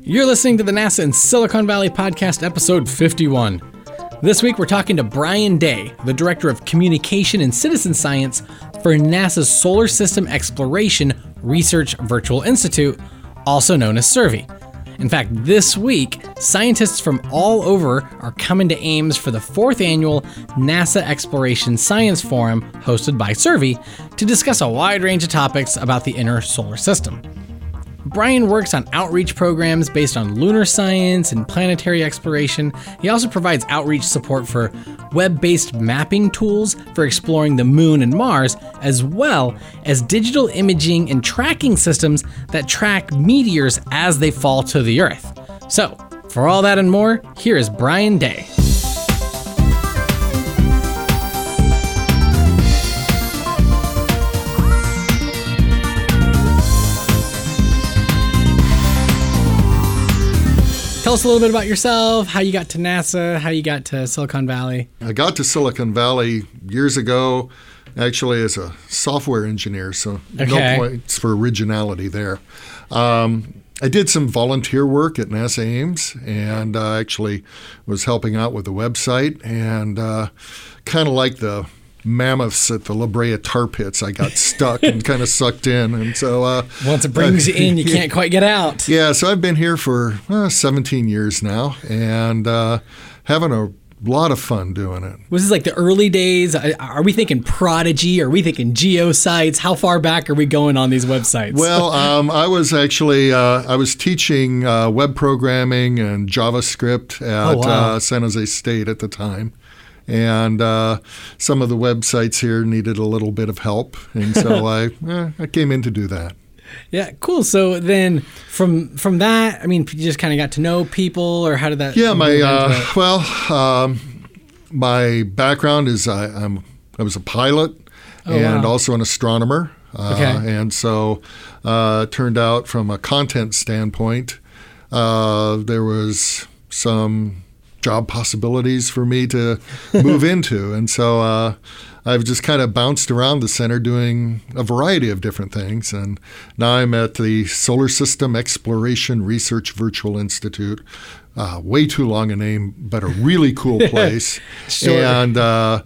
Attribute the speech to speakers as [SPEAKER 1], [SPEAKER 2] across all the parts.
[SPEAKER 1] You're listening to the NASA in Silicon Valley podcast, episode 51. This week, we're talking to Brian Day, the Director of Communication and Citizen Science for NASA's Solar System Exploration Research Virtual Institute, also known as SSERVI. In fact, this week, scientists from all over are coming to Ames for the fourth annual NASA Exploration Science Forum hosted by SSERVI to discuss a wide range of topics about the inner solar system. Brian works on outreach programs based on lunar science and planetary exploration. He also provides outreach support for web based mapping tools for exploring the moon and Mars, as well as digital imaging and tracking systems that track meteors as they fall to the Earth. So, for all that and more, here is Brian Day. Tell us a little bit about yourself, how you got to NASA, how you got to Silicon Valley.
[SPEAKER 2] I got to Silicon Valley years ago, actually as a software engineer, so
[SPEAKER 1] Okay.
[SPEAKER 2] no points for originality there. Um, I did some volunteer work at NASA Ames, and uh, actually was helping out with the website, and uh, kind of like the mammoths at the La Brea tar pits, I got stuck and kind of sucked in, and so uh,
[SPEAKER 1] Once it brings you in, you can't quite get out.
[SPEAKER 2] yeah, so I've been here for uh, 17 years now, and uh, having a lot of fun doing it.
[SPEAKER 1] Was this like the early days? Are are we thinking Prodigy? Are we thinking GeoCities? How far back are we going on these websites?
[SPEAKER 2] Well, um, I was actually uh, I was teaching uh, web programming and JavaScript at
[SPEAKER 1] Oh, wow.
[SPEAKER 2] uh, San Jose State at the time, and uh, some of the websites here needed a little bit of help, and so I eh, I came in to do that.
[SPEAKER 1] yeah, cool. So then from from that, I mean, you just kind of got to know people, or how did that?
[SPEAKER 2] Yeah, my uh, well, um, my background is I, I'm I was a pilot and
[SPEAKER 1] wow.
[SPEAKER 2] also an astronomer. Uh,
[SPEAKER 1] Okay.
[SPEAKER 2] And so, uh, it turned out from a content standpoint, uh, there was some job possibilities for me to move into, and so. Uh, I've just kind of bounced around the center doing a variety of different things. And now I'm at the Solar System Exploration Research Virtual Institute. Uh, way too long a name, but a really cool place.
[SPEAKER 1] Sure.
[SPEAKER 2] And uh,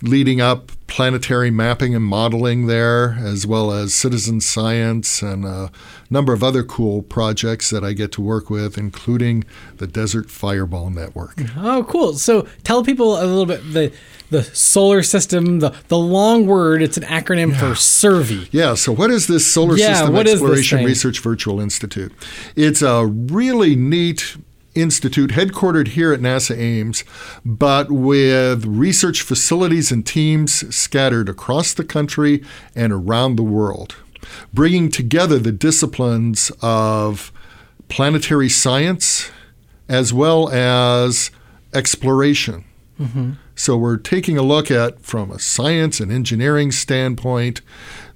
[SPEAKER 2] leading up planetary mapping and modeling there, as well as citizen science and a number of other cool projects that I get to work with, including the Desert Fireball Network.
[SPEAKER 1] Oh, cool. So tell people a little bit the the solar system, the the long word. It's an acronym for SSERVI.
[SPEAKER 2] Yeah, so what is this Solar
[SPEAKER 1] Yeah,
[SPEAKER 2] System
[SPEAKER 1] what is this
[SPEAKER 2] Exploration? Research Virtual Institute? It's a really neat institute headquartered here at NASA Ames, but with research facilities and teams scattered across the country and around the world, bringing together the disciplines of planetary science as well as exploration. Mm-hmm. So we're taking a look at, from a science and engineering standpoint,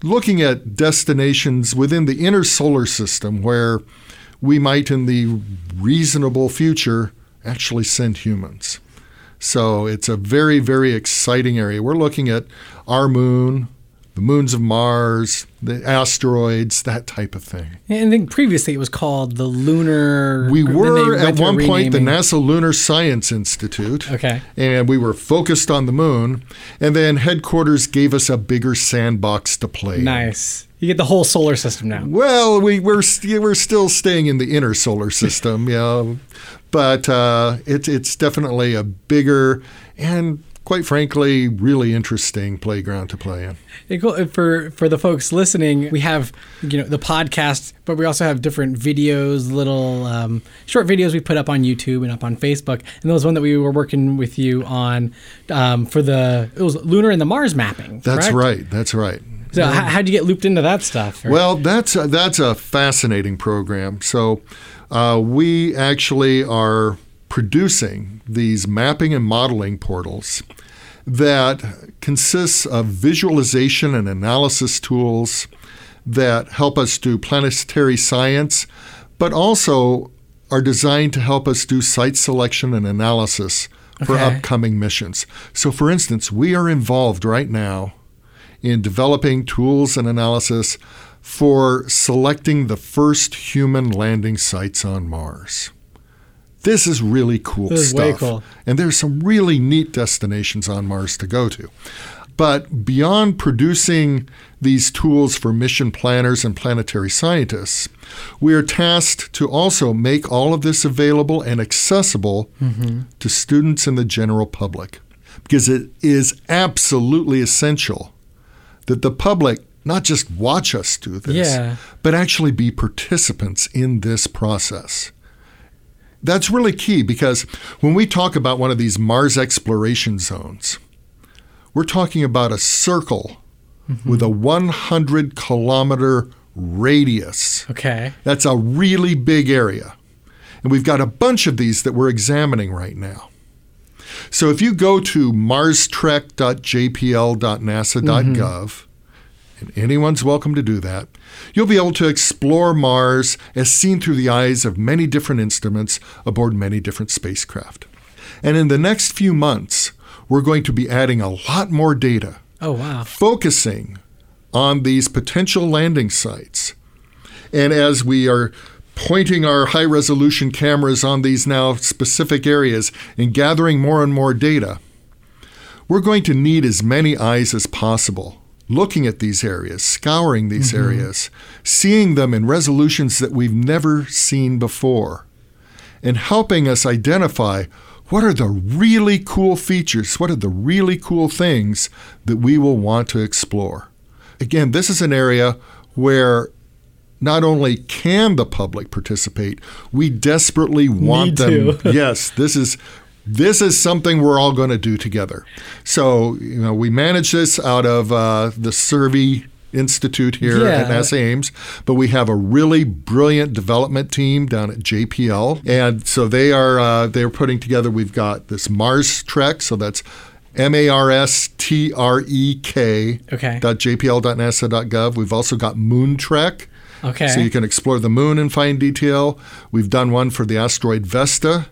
[SPEAKER 2] looking at destinations within the inner solar system where we might, in the reasonable future, actually send humans. So it's a very, very exciting area. We're looking at our moon, the moons of Mars, the asteroids, that type of thing.
[SPEAKER 1] And I think previously it was called the Lunar.
[SPEAKER 2] We were at one point the. NASA Lunar Science Institute.
[SPEAKER 1] Okay.
[SPEAKER 2] And we were focused on the moon. And then headquarters gave us a bigger sandbox to play.
[SPEAKER 1] Nice. You get the whole solar system now.
[SPEAKER 2] Well, we, we're, st- we're still staying in the inner solar system, you know, but uh, it, it's definitely a bigger and, quite frankly, really interesting playground to play in.
[SPEAKER 1] For for the folks listening, we have you know the podcast, but we also have different videos, little um, short videos we put up on YouTube and up on Facebook. And there was one that we were working with you on um, for the it was lunar and the Mars mapping.
[SPEAKER 2] That's
[SPEAKER 1] correct?
[SPEAKER 2] right. That's right.
[SPEAKER 1] So how, how'd you get looped into that stuff? Or-
[SPEAKER 2] Well, that's a, that's a fascinating program. So, uh, we actually are producing these mapping and modeling portals that consists of visualization and analysis tools that help us do planetary science, but also are designed to help us do site selection and analysis for
[SPEAKER 1] Okay.
[SPEAKER 2] upcoming missions. So, for instance, we are involved right now in developing tools and analysis for selecting the first human landing sites on Mars. This is really cool
[SPEAKER 1] This is
[SPEAKER 2] stuff.
[SPEAKER 1] cool.
[SPEAKER 2] And there's some really neat destinations on Mars to go to. But beyond producing these tools for mission planners and planetary scientists, we are tasked to also make all of this available and accessible mm-hmm. to students and the general public. Because it is absolutely essential that the public not just watch us do this,
[SPEAKER 1] Yeah.
[SPEAKER 2] but actually be participants in this process. That's really key because when we talk about one of these Mars exploration zones, we're talking about a circle mm-hmm. with a 100 kilometer radius.
[SPEAKER 1] Okay.
[SPEAKER 2] That's a really big area. And we've got a bunch of these that we're examining right now. So if you go to marstrek.jpl.nasa.gov, mm-hmm. and anyone's welcome to do that, you'll be able to explore Mars as seen through the eyes of many different instruments aboard many different spacecraft. And in the next few months, we're going to be adding a lot more data
[SPEAKER 1] Oh wow.
[SPEAKER 2] focusing on these potential landing sites. And as we are pointing our high resolution cameras on these now specific areas and gathering more and more data, we're going to need as many eyes as possible looking at these areas, scouring these mm-hmm. areas, seeing them in resolutions that we've never seen before, and helping us identify what are the really cool features, what are the really cool things that we will want to explore. Again, this is an area where not only can the public participate, we desperately want them.
[SPEAKER 1] to.
[SPEAKER 2] yes, this is this is something we're all going to do together. So, you know, we manage this out of uh, the SSERVI Institute here at NASA Ames, but we have a really brilliant development team down at JPL, and so they are uh, they're putting together. We've got this Mars Trek, so that's M A R S T R E K
[SPEAKER 1] Okay.
[SPEAKER 2] dot jpl.nasa.gov. We've also got Moon Trek.
[SPEAKER 1] Okay.
[SPEAKER 2] So you can explore the moon in fine detail. We've done one for the asteroid Vesta,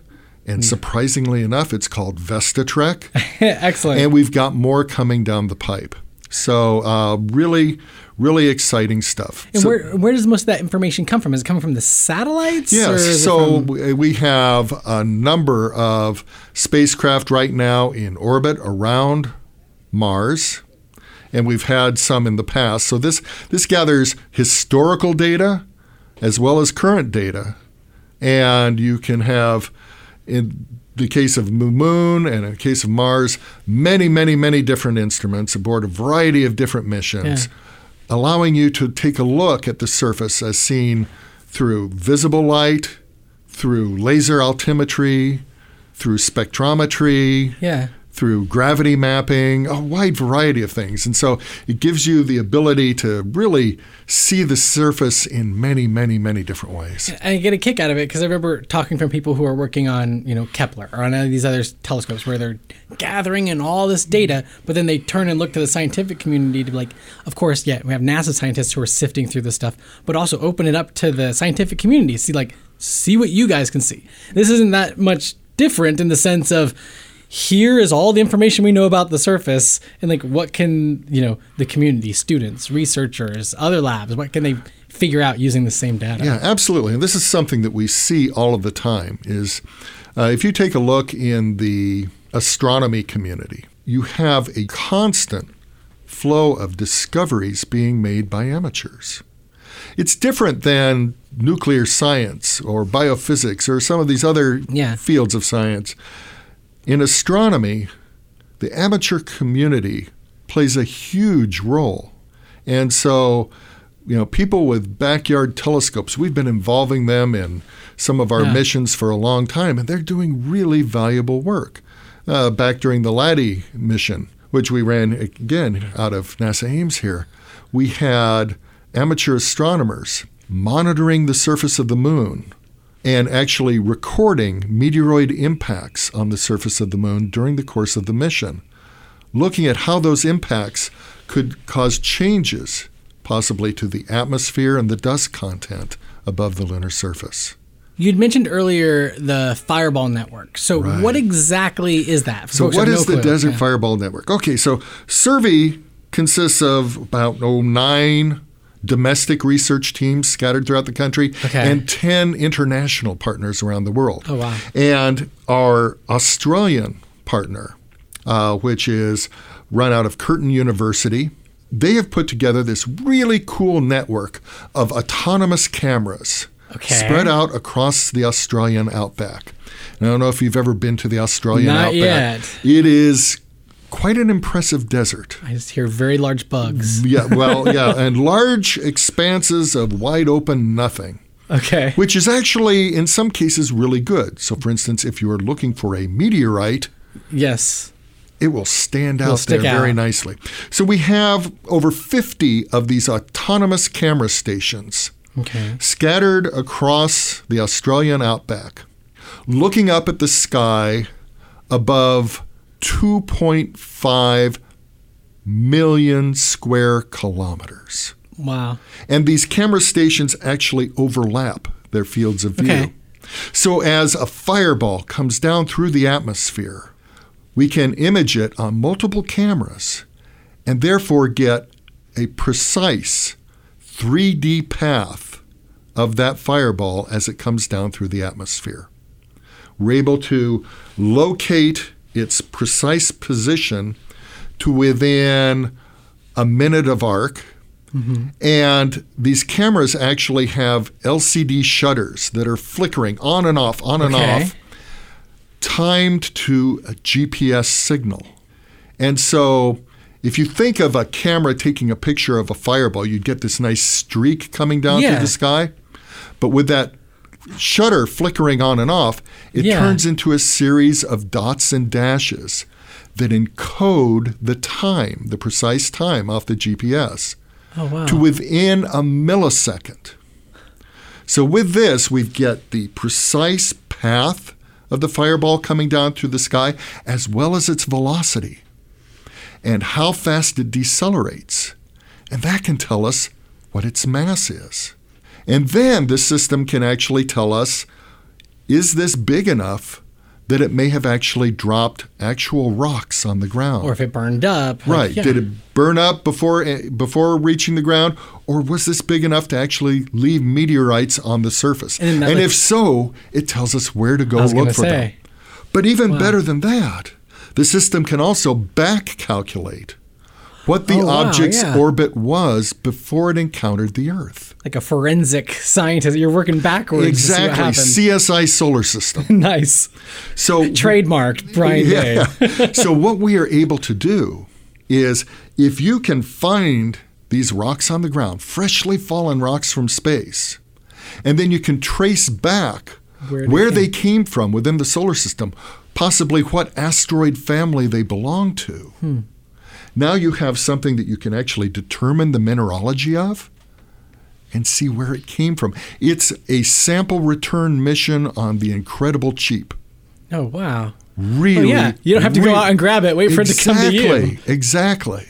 [SPEAKER 1] Hmm.
[SPEAKER 2] and surprisingly enough, it's called Vesta Trek.
[SPEAKER 1] Excellent.
[SPEAKER 2] and we've got more coming down the pipe. So uh, really, really exciting stuff.
[SPEAKER 1] And
[SPEAKER 2] So-
[SPEAKER 1] where where does most of that information come from? Is it coming from the satellites?
[SPEAKER 2] Yes. So
[SPEAKER 1] from-
[SPEAKER 2] we we have a number of spacecraft right now in orbit around Mars, and we've had some in the past. So this this gathers historical data as well as current data, and you can have in the case of the Moon and in the case of Mars, many, many, many different instruments aboard a variety of different missions,
[SPEAKER 1] Yeah.
[SPEAKER 2] allowing you to take a look at the surface as seen through visible light, through laser altimetry, through spectrometry,
[SPEAKER 1] yeah.
[SPEAKER 2] Through gravity mapping, a wide variety of things. And so it gives you the ability to really see the surface in many, many, many different ways.
[SPEAKER 1] I get a kick out of it because I remember talking from people who are working on, you know, Kepler or on any of these other telescopes where they're gathering in all this data, but then they turn and look to the scientific community to be like, of course, yeah, we have NASA scientists who are sifting through this stuff, but also open it up to the scientific community. See, like, see what you guys can see. This isn't that much different in the sense of here is all the information we know about the surface and like what can you know the community students researchers other labs what can they figure out using the same data
[SPEAKER 2] Yeah, absolutely. And this is something that we see all of the time is uh, if you take a look in the astronomy community, you have a constant flow of discoveries being made by amateurs. It's different than nuclear science or biophysics or some of these other
[SPEAKER 1] Yeah.
[SPEAKER 2] fields of science. In astronomy, the amateur community plays a huge role. And so, you know, people with backyard telescopes, we've been involving them in some of our
[SPEAKER 1] Yeah.
[SPEAKER 2] missions for a long time, and they're doing really valuable work. Uh, back during the LADEE mission, which we ran again out of NASA Ames here, we had amateur astronomers monitoring the surface of the moon and actually recording meteoroid impacts on the surface of the moon during the course of the mission, looking at how those impacts could cause changes, possibly to the atmosphere and the dust content above the lunar surface.
[SPEAKER 1] You'd mentioned earlier the Fireball Network. So,
[SPEAKER 2] Right.
[SPEAKER 1] what exactly is that?
[SPEAKER 2] So, what is
[SPEAKER 1] no
[SPEAKER 2] the? Desert
[SPEAKER 1] Yeah.
[SPEAKER 2] Fireball Network? Okay, so SSERVI consists of about oh, nine domestic research teams scattered throughout the country
[SPEAKER 1] Okay.
[SPEAKER 2] and 10 international partners around the world.
[SPEAKER 1] Oh, wow.
[SPEAKER 2] And our Australian partner, uh, which is run out of Curtin University, they have put together this really cool network of autonomous cameras
[SPEAKER 1] Okay.
[SPEAKER 2] spread out across the Australian outback. And I don't know if you've ever been to the Australian
[SPEAKER 1] Not
[SPEAKER 2] outback.
[SPEAKER 1] yet.
[SPEAKER 2] It is quite an impressive desert.
[SPEAKER 1] I just hear very large bugs.
[SPEAKER 2] Mm, yeah, well, yeah, and large expanses of wide open nothing
[SPEAKER 1] Okay.
[SPEAKER 2] which is actually in some cases really good. So, for instance, if you are looking for a meteorite,
[SPEAKER 1] Yes.
[SPEAKER 2] it will stand out there very
[SPEAKER 1] out.
[SPEAKER 2] nicely. So, we have over 50 of these autonomous camera stations
[SPEAKER 1] Okay.
[SPEAKER 2] scattered across the Australian outback, looking up at the sky above 2.5 million square kilometers.
[SPEAKER 1] Wow.
[SPEAKER 2] And these camera stations actually overlap their fields of view.
[SPEAKER 1] Okay.
[SPEAKER 2] So as a fireball comes down through the atmosphere, we can image it on multiple cameras and therefore get a precise 3D path of that fireball as it comes down through the atmosphere. We're able to locate its precise position to within a minute of arc. Mm-hmm. And these cameras actually have LCD shutters that are flickering on and off, on and
[SPEAKER 1] Okay.
[SPEAKER 2] off, timed to a GPS signal. And so, if you think of a camera taking a picture of a fireball, you'd get this nice streak coming down
[SPEAKER 1] Yeah.
[SPEAKER 2] through the sky. But with that shutter flickering on and off, it
[SPEAKER 1] Yeah.
[SPEAKER 2] turns into a series of dots and dashes that encode the time, the precise time off the GPS
[SPEAKER 1] Oh wow.
[SPEAKER 2] to within a millisecond. So with this, we get the precise path of the fireball coming down through the sky, as well as its velocity and how fast it decelerates. And that can tell us what its mass is. And then the system can actually tell us is this big enough that it may have actually dropped actual rocks on the ground?
[SPEAKER 1] or if it burned up. like,
[SPEAKER 2] Right.
[SPEAKER 1] yeah.
[SPEAKER 2] Did it burn up before eh, before reaching the ground, or was this big enough to actually leave meteorites on the surface?
[SPEAKER 1] And
[SPEAKER 2] And,
[SPEAKER 1] like-
[SPEAKER 2] if so, it tells us where to go look for them.
[SPEAKER 1] say.
[SPEAKER 2] But even
[SPEAKER 1] Wow.
[SPEAKER 2] better than that, the system can also back calculate what the
[SPEAKER 1] Oh, wow,
[SPEAKER 2] object's
[SPEAKER 1] yeah.
[SPEAKER 2] orbit was before it encountered the Earth.
[SPEAKER 1] Like a forensic scientist, you're working backwards. to see what
[SPEAKER 2] Exactly. CSI solar system.
[SPEAKER 1] nice.
[SPEAKER 2] So
[SPEAKER 1] Trademarked Brian Day.
[SPEAKER 2] Yeah. so what we are able to do is if you can find these rocks on the ground, freshly fallen rocks from space, and then you can trace back
[SPEAKER 1] Where
[SPEAKER 2] where,
[SPEAKER 1] they
[SPEAKER 2] they came from within the solar system, possibly what asteroid family they belong to.
[SPEAKER 1] Hmm.
[SPEAKER 2] Now you have something that you can actually determine the mineralogy of and see where it came from. It's a sample return mission on the incredible cheap.
[SPEAKER 1] Oh wow.
[SPEAKER 2] Really?
[SPEAKER 1] Oh, yeah. You don't have to go out and grab it, wait for it to come to you.
[SPEAKER 2] Exactly, Exactly.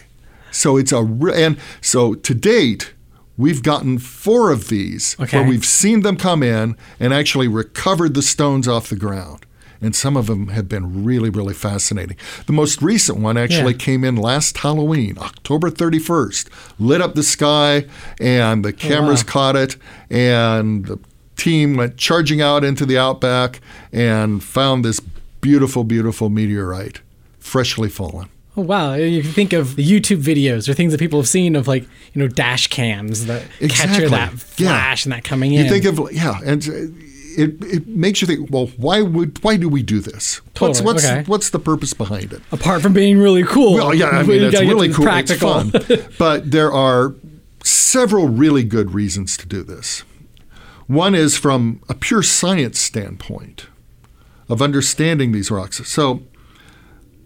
[SPEAKER 2] So it's a re- and so to date we've gotten four of these
[SPEAKER 1] Okay.
[SPEAKER 2] where we've seen them come in and actually recovered the stones off the ground. And some of them have been really, really fascinating. The most recent one actually
[SPEAKER 1] Yeah.
[SPEAKER 2] came in last Halloween, October 31st, lit up the sky, and the cameras
[SPEAKER 1] Oh, wow.
[SPEAKER 2] caught it, and the team went charging out into the outback and found this beautiful, beautiful meteorite, freshly fallen.
[SPEAKER 1] Oh wow. You can think of the YouTube videos or things that people have seen of like, you know, dash cams that capture
[SPEAKER 2] Exactly.
[SPEAKER 1] that
[SPEAKER 2] Yeah.
[SPEAKER 1] flash and that coming in.
[SPEAKER 2] You think of yeah, and uh, it, it makes you think. Well, why would why do we do this? What's
[SPEAKER 1] Totally,
[SPEAKER 2] what's
[SPEAKER 1] okay.
[SPEAKER 2] what's the purpose behind it?
[SPEAKER 1] apart from being really cool.
[SPEAKER 2] Well, yeah, I mean it's
[SPEAKER 1] gotta get to
[SPEAKER 2] really cool.
[SPEAKER 1] Practical.
[SPEAKER 2] It's fun, but there are several really good reasons to do this. One is from a pure science standpoint of understanding these rocks. So,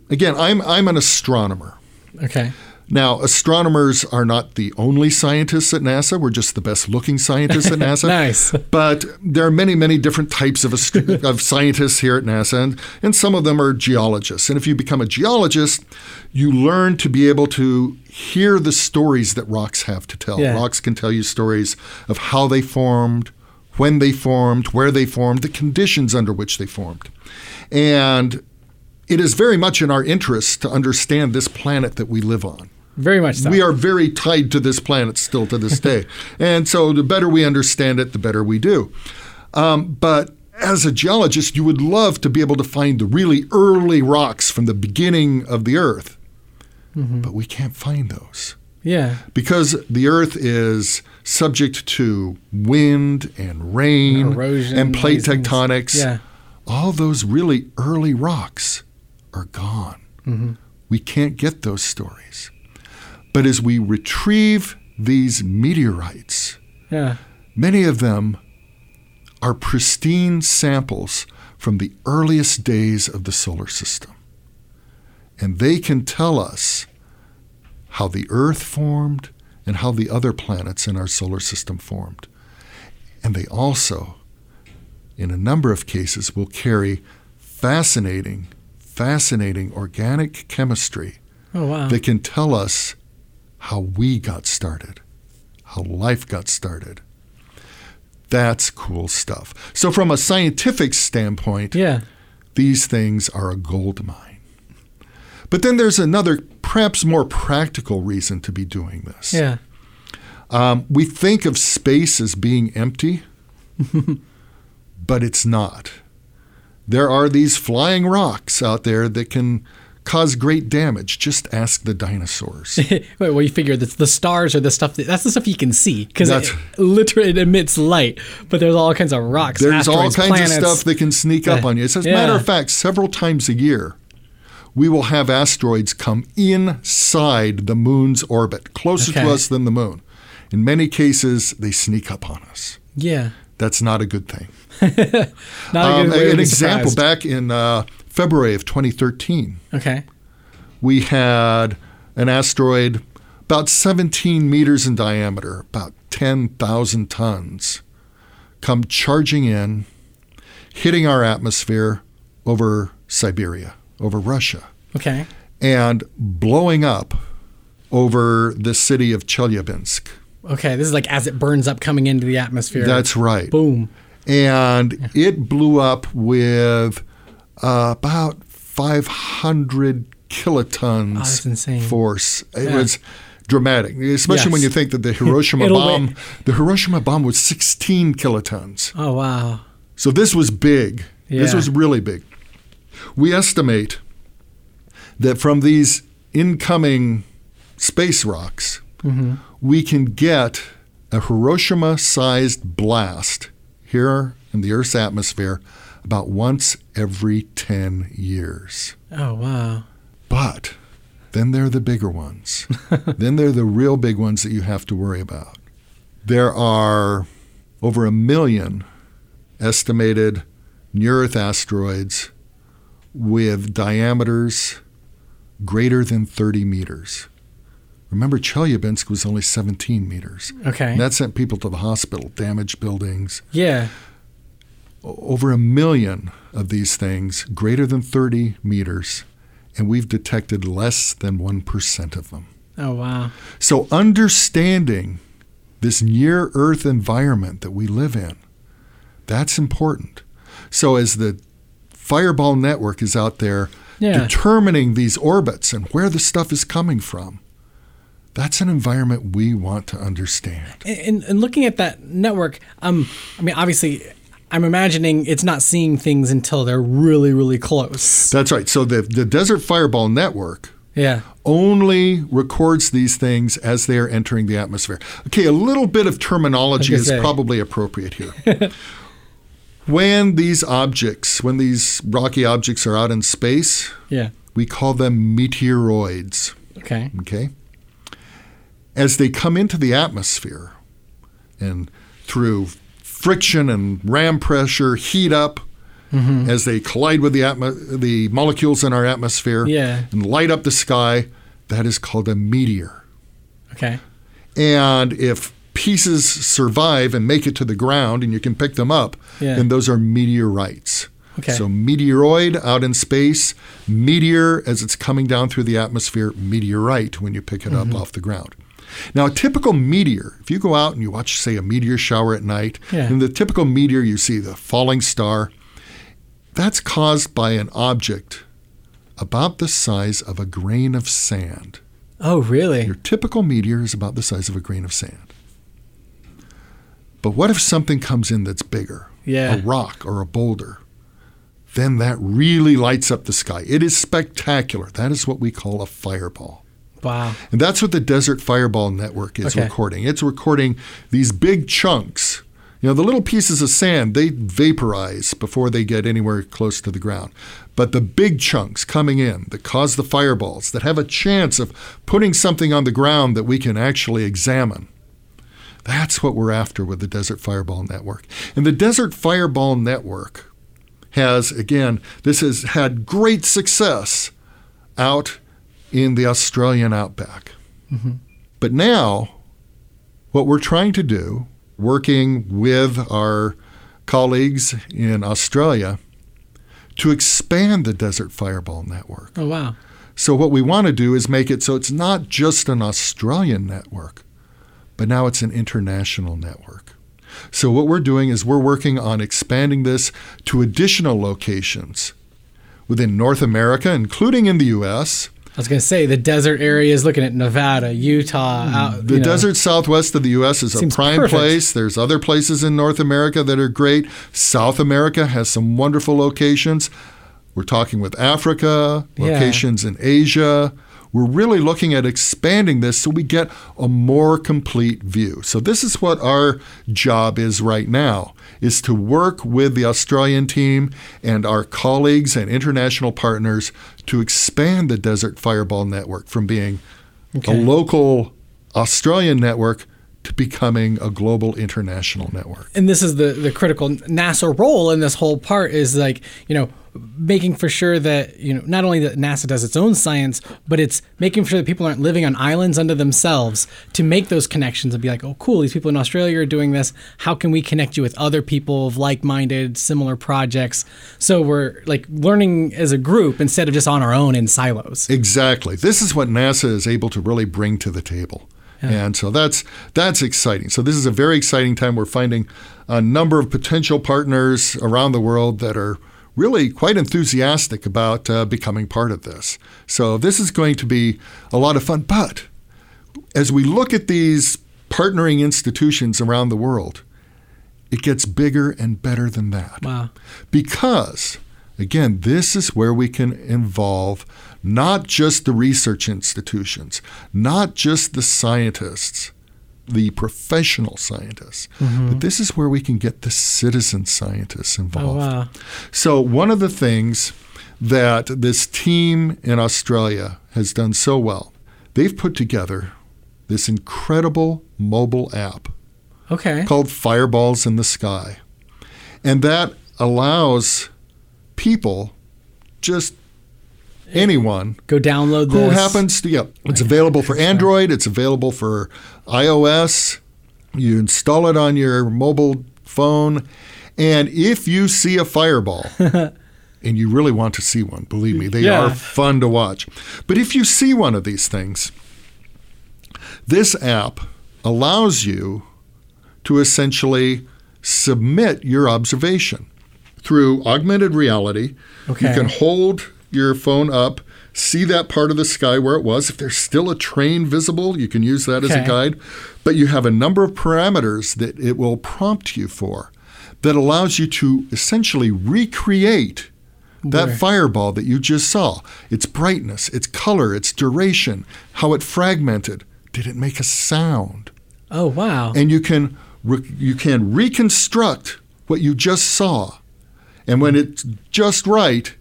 [SPEAKER 2] again, I'm I'm an astronomer.
[SPEAKER 1] okay.
[SPEAKER 2] Now, astronomers are not the only scientists at NASA. We're just the best looking scientists at NASA.
[SPEAKER 1] Nice.
[SPEAKER 2] But there are many, many different types of, ast- of scientists here at NASA, and, and some of them are geologists. And if you become a geologist, you learn to be able to hear the stories that rocks have to tell.
[SPEAKER 1] Yeah.
[SPEAKER 2] Rocks can tell you stories of how they formed, when they formed, where they formed, the conditions under which they formed. And it is very much in our interest to understand this planet that we live on.
[SPEAKER 1] Very much so.
[SPEAKER 2] We are very tied to this planet still to this day. and so the better we understand it, the better we do. Um, but as a geologist, you would love to be able to find the really early rocks from the beginning of the Earth.
[SPEAKER 1] Mm-hmm.
[SPEAKER 2] But we can't find those
[SPEAKER 1] yeah.
[SPEAKER 2] because the Earth is subject to wind and rain
[SPEAKER 1] Erosion,
[SPEAKER 2] and plate
[SPEAKER 1] things.
[SPEAKER 2] tectonics.
[SPEAKER 1] Yeah.
[SPEAKER 2] All those really early rocks are gone.
[SPEAKER 1] Mm-hmm.
[SPEAKER 2] We can't get those stories. But as we retrieve these meteorites,
[SPEAKER 1] Yeah.
[SPEAKER 2] many of them are pristine samples from the earliest days of the solar system. And they can tell us how the Earth formed and how the other planets in our solar system formed. And they also, in a number of cases, will carry fascinating, fascinating organic chemistry
[SPEAKER 1] Oh wow.
[SPEAKER 2] that can tell us how we got started, how life got started. That's cool stuff. So, from a scientific standpoint,
[SPEAKER 1] yeah.
[SPEAKER 2] these things are a gold mine. But then there's another, perhaps more practical reason to be doing this.
[SPEAKER 1] Yeah.
[SPEAKER 2] Um, we think of space as being empty, but it's not. There are these flying rocks out there that can cause great damage. Just ask the dinosaurs.
[SPEAKER 1] Wait, well, you figure that the stars are the stuff that, that's the stuff you can see because it literally it emits light. But there's all kinds of rocks.
[SPEAKER 2] There's all kinds
[SPEAKER 1] planets.
[SPEAKER 2] of stuff that can sneak up on you. As a
[SPEAKER 1] Yeah.
[SPEAKER 2] matter of fact, several times a year, we will have asteroids come inside the moon's orbit, closer
[SPEAKER 1] Okay.
[SPEAKER 2] to us than the moon. In many cases, they sneak up on us.
[SPEAKER 1] Yeah.
[SPEAKER 2] That's not a good thing.
[SPEAKER 1] Not a
[SPEAKER 2] Um,
[SPEAKER 1] good way to
[SPEAKER 2] an example back in uh, February of 2013,
[SPEAKER 1] Okay.
[SPEAKER 2] we had an asteroid about 17 meters in diameter, about 10,000 tons, come charging in, hitting our atmosphere over Siberia, over Russia,
[SPEAKER 1] Okay.
[SPEAKER 2] and blowing up over the city of Chelyabinsk.
[SPEAKER 1] Okay. This is like as it burns up, coming into the atmosphere.
[SPEAKER 2] That's right.
[SPEAKER 1] boom.
[SPEAKER 2] and it blew up with uh, about 500 kilotons
[SPEAKER 1] Oh,
[SPEAKER 2] force. It
[SPEAKER 1] Yeah.
[SPEAKER 2] was dramatic, especially when you think that the Hiroshima bomb, the Hiroshima bomb was 16 kilotons.
[SPEAKER 1] Oh wow.
[SPEAKER 2] So this was big. This was really big. We estimate that from these incoming space rocks,
[SPEAKER 1] Mm-hmm.
[SPEAKER 2] we can get a Hiroshima sized blast here in the Earth's atmosphere about once every 10 years.
[SPEAKER 1] Oh wow.
[SPEAKER 2] But then there are the bigger ones. then there are the real big ones that you have to worry about. There are over a million estimated near Earth asteroids with diameters greater than 30 meters. Remember, Chelyabinsk was only 17 meters.
[SPEAKER 1] Okay.
[SPEAKER 2] And that sent people to the hospital, damaged buildings.
[SPEAKER 1] yeah.
[SPEAKER 2] Over a million of these things, greater than 30 meters, and we've detected less than 1% of them.
[SPEAKER 1] Oh wow.
[SPEAKER 2] So, understanding this near Earth environment that we live in, that's important. So, as the Fireball network is out there
[SPEAKER 1] Yeah.
[SPEAKER 2] determining these orbits and where the stuff is coming from, that's an environment we want to understand.
[SPEAKER 1] And, and looking at that network, um, I mean, obviously, I'm imagining it's not seeing things until they're really, really close.
[SPEAKER 2] That's right. So, the, the Desert Fireball network
[SPEAKER 1] Yeah.
[SPEAKER 2] only records these things as they are entering the atmosphere. Okay, a little bit of terminology is
[SPEAKER 1] say.
[SPEAKER 2] probably appropriate here. when these objects, when these rocky objects are out in space,
[SPEAKER 1] Yeah.
[SPEAKER 2] we call them meteoroids.
[SPEAKER 1] Okay.
[SPEAKER 2] Okay? As they come into the atmosphere and through friction and ram pressure heat up as they collide with the atmo- the molecules in our atmosphere
[SPEAKER 1] Yeah.
[SPEAKER 2] and light up the sky, that is called a meteor.
[SPEAKER 1] Okay.
[SPEAKER 2] And if pieces survive and make it to the ground and you can pick them up,
[SPEAKER 1] Yeah.
[SPEAKER 2] then those are meteorites.
[SPEAKER 1] Okay.
[SPEAKER 2] So meteoroid out in space, meteor as it's coming down through the atmosphere, meteorite when you pick it
[SPEAKER 1] Mm-hmm.
[SPEAKER 2] up off the ground. Now, a typical meteor, if you go out and you watch, say, a meteor shower at night,
[SPEAKER 1] Yeah.
[SPEAKER 2] in the typical meteor, you see the falling star. That's caused by an object about the size of a grain of sand.
[SPEAKER 1] Oh, really?
[SPEAKER 2] Your typical meteor is about the size of a grain of sand. But what if something comes in that's bigger?
[SPEAKER 1] Yeah.
[SPEAKER 2] A rock or a boulder. Then that really lights up the sky. It is spectacular. That is what we call a fireball.
[SPEAKER 1] Wow.
[SPEAKER 2] And that's what the Desert Fireball Network is
[SPEAKER 1] Okay.
[SPEAKER 2] recording. It's recording these big chunks. You know, the little pieces of sand, they vaporize before they get anywhere close to the ground. But the big chunks coming in that cause the fireballs, that have a chance of putting something on the ground that we can actually examine, that's what we're after with the Desert Fireball Network. And the Desert Fireball Network has, again, this has had great success out in the Australian outback. Mm-hmm. But now, what we're trying to do, working with our colleagues in Australia, to expand the Desert Fireball Network.
[SPEAKER 1] Oh, wow.
[SPEAKER 2] So, what we want to do is make it so it's not just an Australian network, but now it's an international network. So, what we're doing is we're working on expanding this to additional locations within North America, including in the U.S.
[SPEAKER 1] I was going to say the desert area is looking at Nevada, Utah. Hmm. Out,
[SPEAKER 2] The
[SPEAKER 1] know.
[SPEAKER 2] desert southwest of the U.S. is a prime
[SPEAKER 1] perfect.
[SPEAKER 2] place. There's other places in North America that are great. South America has some wonderful locations. We're talking with Africa,
[SPEAKER 1] Yeah.
[SPEAKER 2] locations in Asia. We're really looking at expanding this so we get a more complete view. So this is what our job is right now is to work with the Australian team and our colleagues and international partners to expand the Desert Fireball network from being
[SPEAKER 1] Okay.
[SPEAKER 2] a local Australian network to becoming a global international network.
[SPEAKER 1] and this is the the critical NASA role in this whole part is like you know making for sure that you know not only that NASA does its own science, but it's making sure that people aren't living on islands unto themselves to make those connections and be like, oh, cool, these people in Australia are doing this. How can we connect you with other people of like-minded, similar projects? So we're like learning as a group instead of just on our own in silos.
[SPEAKER 2] Exactly. This is what NASA is able to really bring to the table. And so that's that's exciting. So this is a very exciting time. We're finding a number of potential partners around the world that are really quite enthusiastic about uh, becoming part of this. So this is going to be a lot of fun. But as we look at these partnering institutions around the world, it gets bigger and better than that
[SPEAKER 1] Wow.
[SPEAKER 2] because again this is where we can involve not just the research institutions not just the scientists the professional scientists but mm-hmm. this is where we can get the citizen scientists involved.
[SPEAKER 1] Oh wow.
[SPEAKER 2] so one of the things that this team in Australia has done so well they've put together this incredible mobile app
[SPEAKER 1] Okay.
[SPEAKER 2] called Fireballs in the Sky. And that allows people, just anyone,
[SPEAKER 1] Go download
[SPEAKER 2] who
[SPEAKER 1] this.
[SPEAKER 2] happens to, yeah, it's available for Android, it's available for iOS. You install it on your mobile phone. And if you see a fireball, and you really want to see one, believe me, they
[SPEAKER 1] Yeah.
[SPEAKER 2] are fun to watch. But if you see one of these things, this app allows you to essentially submit your observation through augmented reality.
[SPEAKER 1] Okay.
[SPEAKER 2] You can hold your phone up, see that part of the sky where it was. If there's still a train visible, you can use that as a guide. But you have a number of parameters that it will prompt you for that allows you to essentially recreate that
[SPEAKER 1] Where?
[SPEAKER 2] fireball that you just saw. Its brightness, its color, its duration, how it fragmented. Did it make a sound?
[SPEAKER 1] Oh wow.
[SPEAKER 2] and you can re- you can reconstruct what you just saw, and when it's just right,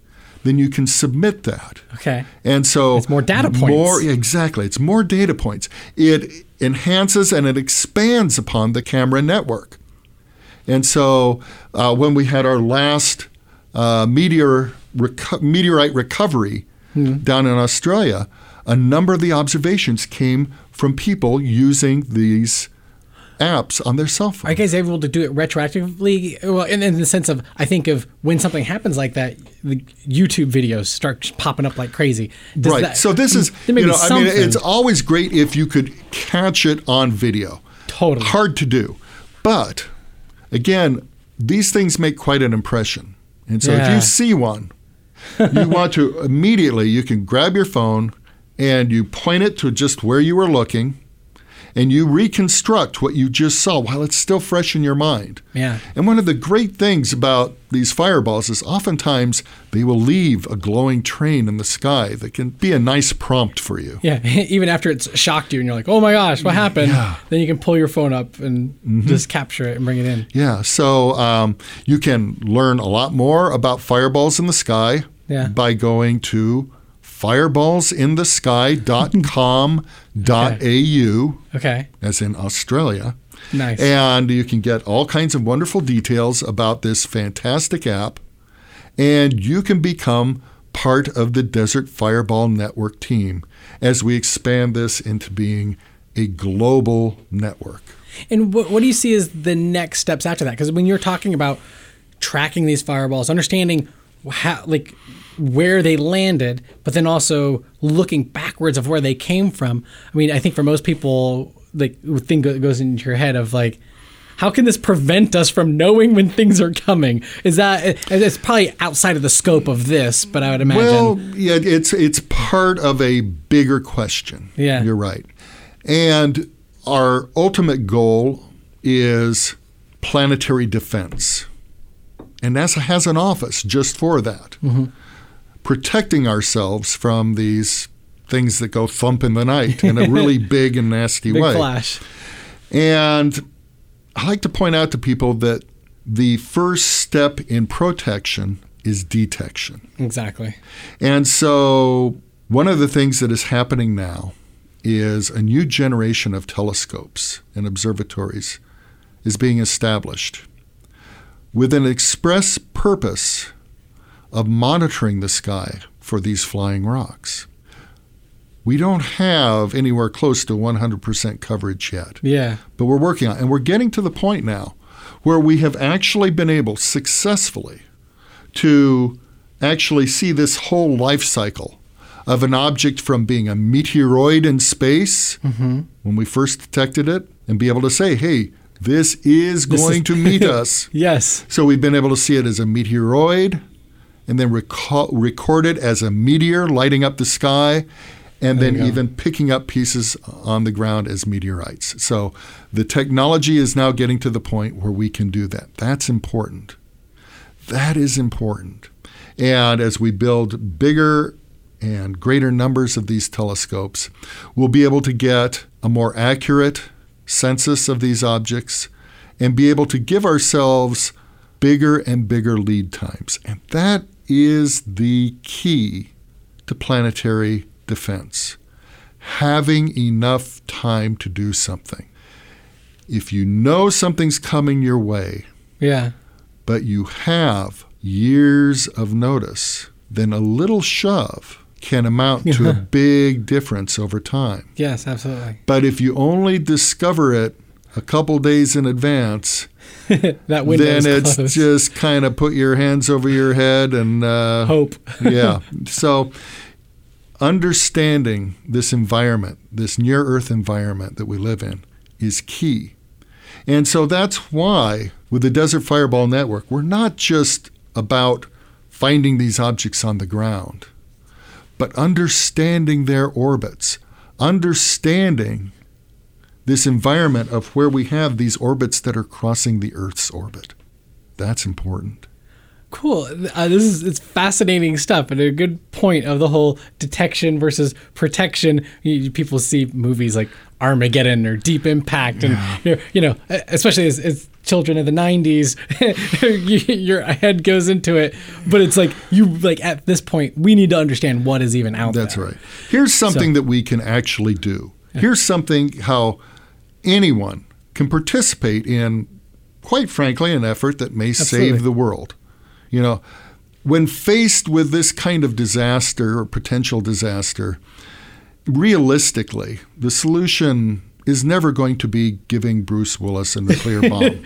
[SPEAKER 2] then you can submit that.
[SPEAKER 1] okay.
[SPEAKER 2] And so
[SPEAKER 1] It's more data points.
[SPEAKER 2] More exactly, it's more data points. It enhances and it expands upon the camera network. And so uh, when we had our last uh, meteor reco- meteorite recovery
[SPEAKER 1] Hmm.
[SPEAKER 2] down in Australia, a number of the observations came from people using these apps on their cell phone.
[SPEAKER 1] Are you guys able to do it retroactively? Well, in, in the sense of, I think of when something happens like that, the YouTube videos start popping up like crazy. Does
[SPEAKER 2] right.
[SPEAKER 1] that-
[SPEAKER 2] so this is, you know, I mean, it's always great if you could catch it on video.
[SPEAKER 1] Totally.
[SPEAKER 2] Hard to do. But again, these things make quite an impression. And so if you see one, you want to immediately, you can grab your phone and you point it to just where you were looking, and you reconstruct what you just saw while it's still fresh in your mind.
[SPEAKER 1] Yeah.
[SPEAKER 2] And one of the great things about these fireballs is oftentimes they will leave a glowing train in the sky that can be a nice prompt for you.
[SPEAKER 1] Yeah, even after it's shocked you and you're like, oh my gosh, what happened?
[SPEAKER 2] Yeah.
[SPEAKER 1] Then you can pull your phone up and just capture it and bring it in.
[SPEAKER 2] Yeah, so um, you can learn a lot more about fireballs in the sky
[SPEAKER 1] Yeah.
[SPEAKER 2] by going to fireballsinthesky.com.au,
[SPEAKER 1] Okay,
[SPEAKER 2] as in Australia.
[SPEAKER 1] nice.
[SPEAKER 2] And you can get all kinds of wonderful details about this fantastic app. And you can become part of the Desert Fireball Network team as we expand this into being a global network.
[SPEAKER 1] And what, what do you see as the next steps after that? Because when you're talking about tracking these fireballs, understanding how, like, where they landed, but then also looking backwards of where they came from. I mean, I think for most people, like, the thing go- goes into your head of like, how can this prevent us from knowing when things are coming? Is that it's probably outside of the scope of this, but I would imagine.
[SPEAKER 2] Well, yeah, it's it's part of a bigger question.
[SPEAKER 1] Yeah.
[SPEAKER 2] You're right. And our ultimate goal is planetary defense. And NASA has an office just for that.
[SPEAKER 1] Mm-hmm.
[SPEAKER 2] Protecting ourselves from these things that go thump in the night in a really big and nasty
[SPEAKER 1] Big
[SPEAKER 2] way.
[SPEAKER 1] flash.
[SPEAKER 2] And I like to point out to people that the first step in protection is detection.
[SPEAKER 1] Exactly.
[SPEAKER 2] And so, one of the things that is happening now is a new generation of telescopes and observatories is being established with an express purpose of monitoring the sky for these flying rocks. We don't have anywhere close to 100% coverage yet
[SPEAKER 1] Yeah.
[SPEAKER 2] but we're working on it. And we're getting to the point now where we have actually been able successfully to actually see this whole life cycle of an object from being a meteoroid in space mm-hmm. when we first detected it and be able to say, hey, this is
[SPEAKER 1] This
[SPEAKER 2] going
[SPEAKER 1] is-
[SPEAKER 2] to meet us.
[SPEAKER 1] Yes.
[SPEAKER 2] So we've been able to see it as a meteoroid and then reco- record it as a meteor lighting up the sky and
[SPEAKER 1] There
[SPEAKER 2] then even picking up pieces on the ground as meteorites. So the technology is now getting to the point where we can do that. That's important. That is important. And as we build bigger and greater numbers of these telescopes, we'll be able to get a more accurate census of these objects and be able to give ourselves bigger and bigger lead times. And that is the key to planetary defense. Having enough time to do something. If you know something's coming your way,
[SPEAKER 1] Yeah.
[SPEAKER 2] but you have years of notice, then a little shove can amount to a big difference over time.
[SPEAKER 1] Yes, absolutely.
[SPEAKER 2] But if you only discover it a couple days in advance,
[SPEAKER 1] that window
[SPEAKER 2] then it's
[SPEAKER 1] closed.
[SPEAKER 2] just kind of put your hands over your head and uh,
[SPEAKER 1] hope.
[SPEAKER 2] yeah. So understanding this environment, this near Earth environment that we live in, is key. And so that's why, with the Desert Fireball Network, we're not just about finding these objects on the ground, but understanding their orbits, understanding this environment of where we have these orbits that are crossing the Earth's orbit. That's important.
[SPEAKER 1] Cool. Uh, this is it's fascinating stuff, and a good point of the whole detection versus protection. You, people see movies like Armageddon or Deep Impact, and you're, you know, especially as, as children of the '90s, your head goes into it. But it's like you like at this point, we need to understand what is even out
[SPEAKER 2] That's
[SPEAKER 1] there.
[SPEAKER 2] That's right. Here's something that we can actually do. Here's something how anyone can participate in, quite frankly, an effort that may
[SPEAKER 1] Absolutely.
[SPEAKER 2] save the world. You know, when faced with this kind of disaster or potential disaster, realistically, the solution is never going to be giving Bruce Willis a nuclear bomb.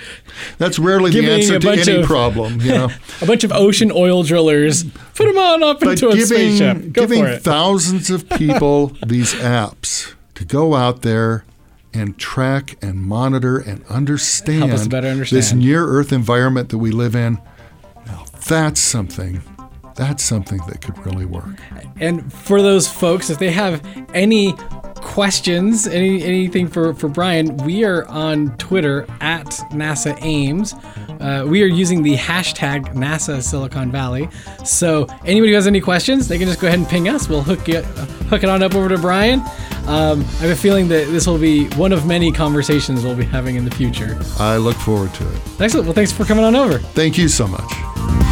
[SPEAKER 2] That's rarely the
[SPEAKER 1] Giving
[SPEAKER 2] answer to any
[SPEAKER 1] of-
[SPEAKER 2] problem, you know.
[SPEAKER 1] A bunch of ocean oil drillers, put them on up
[SPEAKER 2] but
[SPEAKER 1] into a spaceship. Go
[SPEAKER 2] giving thousands of people these apps to go out there and track and monitor and understand
[SPEAKER 1] better
[SPEAKER 2] this near Earth environment that we live in. That's something that's something that could really work.
[SPEAKER 1] And for those folks, if they have any questions, any anything for, for Brian, we are on Twitter at NASA Ames. Uh, we are using the hashtag NASA Silicon Valley. So anybody who has any questions, they can just go ahead and ping us. We'll hook it hook it on up over to Brian. Um, I have a feeling that this will be one of many conversations we'll be having in the future.
[SPEAKER 2] I look forward to it.
[SPEAKER 1] Excellent. Well, thanks for coming on over.
[SPEAKER 2] Thank you so much.